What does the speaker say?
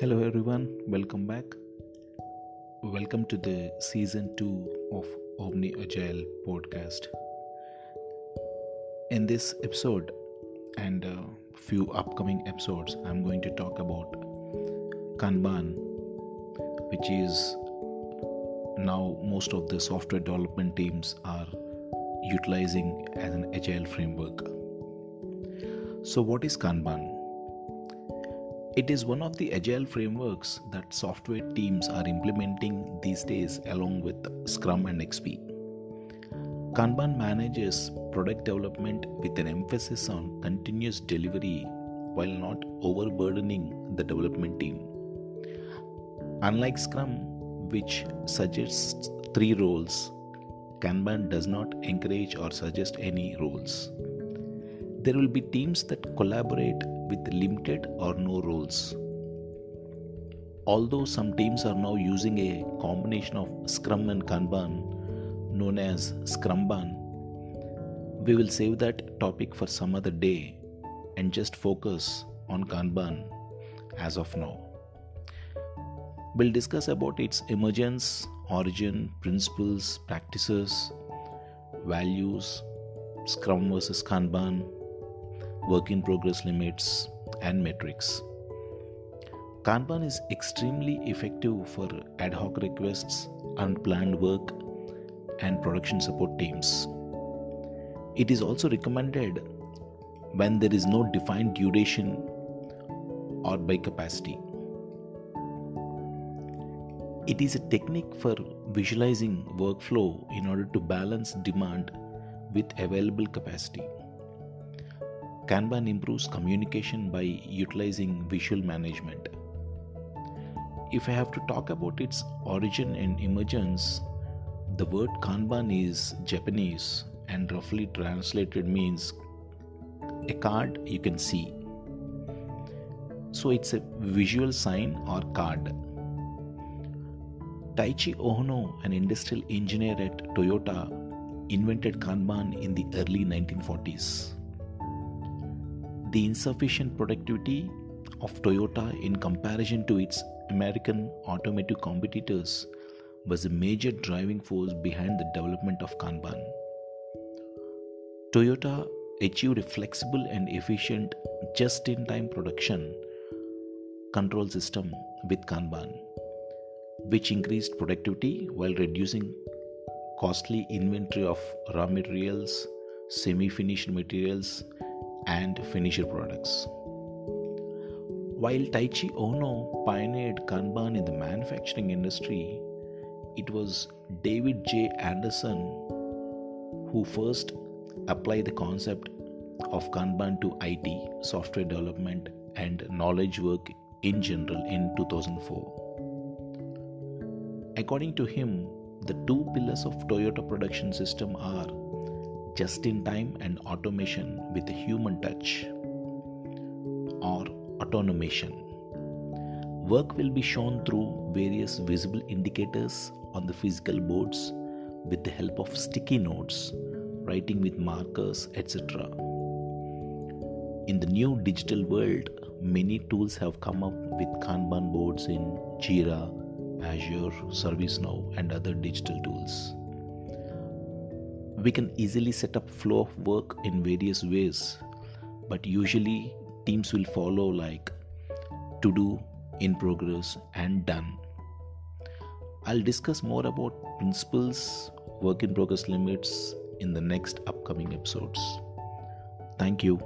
Hello, everyone. Welcome back. Welcome to the season two of Omni Agile podcast. In this episode and a few upcoming episodes, I'm going to talk about Kanban, which is now most of the software development teams are utilizing as an agile framework. So, what is Kanban? It is one of the agile frameworks that software teams are implementing these days along with Scrum and XP. Kanban manages product development with an emphasis on continuous delivery while not overburdening the development team. Unlike Scrum, which suggests three roles, Kanban does not encourage or suggest any roles. There will be teams that collaborate with limited or no roles. Although some teams are now using a combination of Scrum and Kanban known as Scrumban, we will save that topic for some other day and just focus on Kanban as of now. We'll discuss about its emergence, origin, principles, practices, values, Scrum versus Kanban, work in progress limits, and metrics. Kanban is extremely effective for ad hoc requests, unplanned work, and production support teams. It is also recommended when there is no defined duration or by capacity. It is a technique for visualizing workflow in order to balance demand with available capacity. Kanban improves communication by utilizing visual management. If I have to talk about its origin and emergence, the word Kanban is Japanese and roughly translated means a card you can see. So it's a visual sign or card. Taiichi Ohno, an industrial engineer at Toyota, invented Kanban in the early 1940s the insufficient productivity of Toyota in comparison to its American automotive competitors was a major driving force behind the development of Kanban. Toyota achieved a flexible and efficient just in time production control system with Kanban, which increased productivity while reducing costly inventory of raw materials, semi finished materials, and finisher products. While Taiichi Ohno pioneered Kanban in the manufacturing industry, it was David J. Anderson who first applied the concept of Kanban to IT, software development, and knowledge work in general in 2004. According to him, the two pillars of Toyota production system are just in time and automation with a human touch or autonomation. Work will be shown through various visible indicators on the physical boards with the help of sticky notes, writing with markers, etc. In the new digital world, many tools have come up with Kanban boards in Jira, Azure, ServiceNow, and other digital tools we can easily set up flow of work in various ways but usually teams will follow like to do in progress and done. I'll discuss more about principles work in progress limits in the next upcoming episodes. Thank you